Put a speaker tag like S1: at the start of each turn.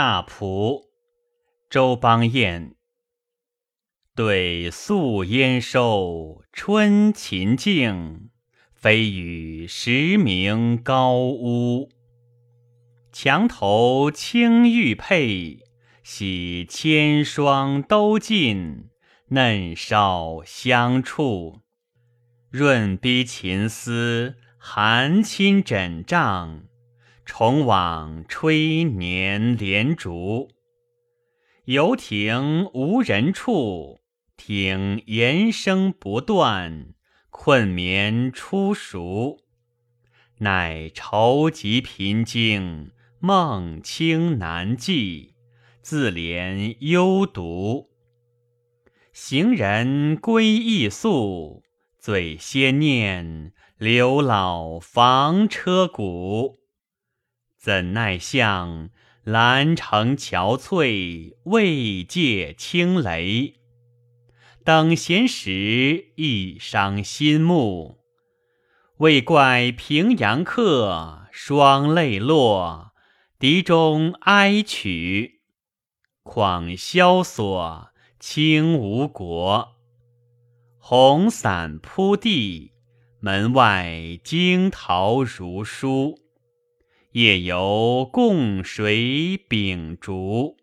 S1: 大仆，周邦彦。对宿烟收，春秦静，飞羽时鸣高屋。墙头青玉佩，洗千霜都尽，嫩梢香触。润逼琴丝，寒侵枕帐。重往吹年连竹，游亭无人处，听言声不断，困眠初熟。乃愁极贫经，梦清难记，自怜幽独。行人归意宿，最先念刘老房车鼓。怎奈向兰城憔悴，未借轻雷。等闲时亦伤心目，未怪平阳客，双泪落，笛中哀曲。况萧索，轻吴国。红伞铺地，门外惊桃如书。夜游共谁秉烛？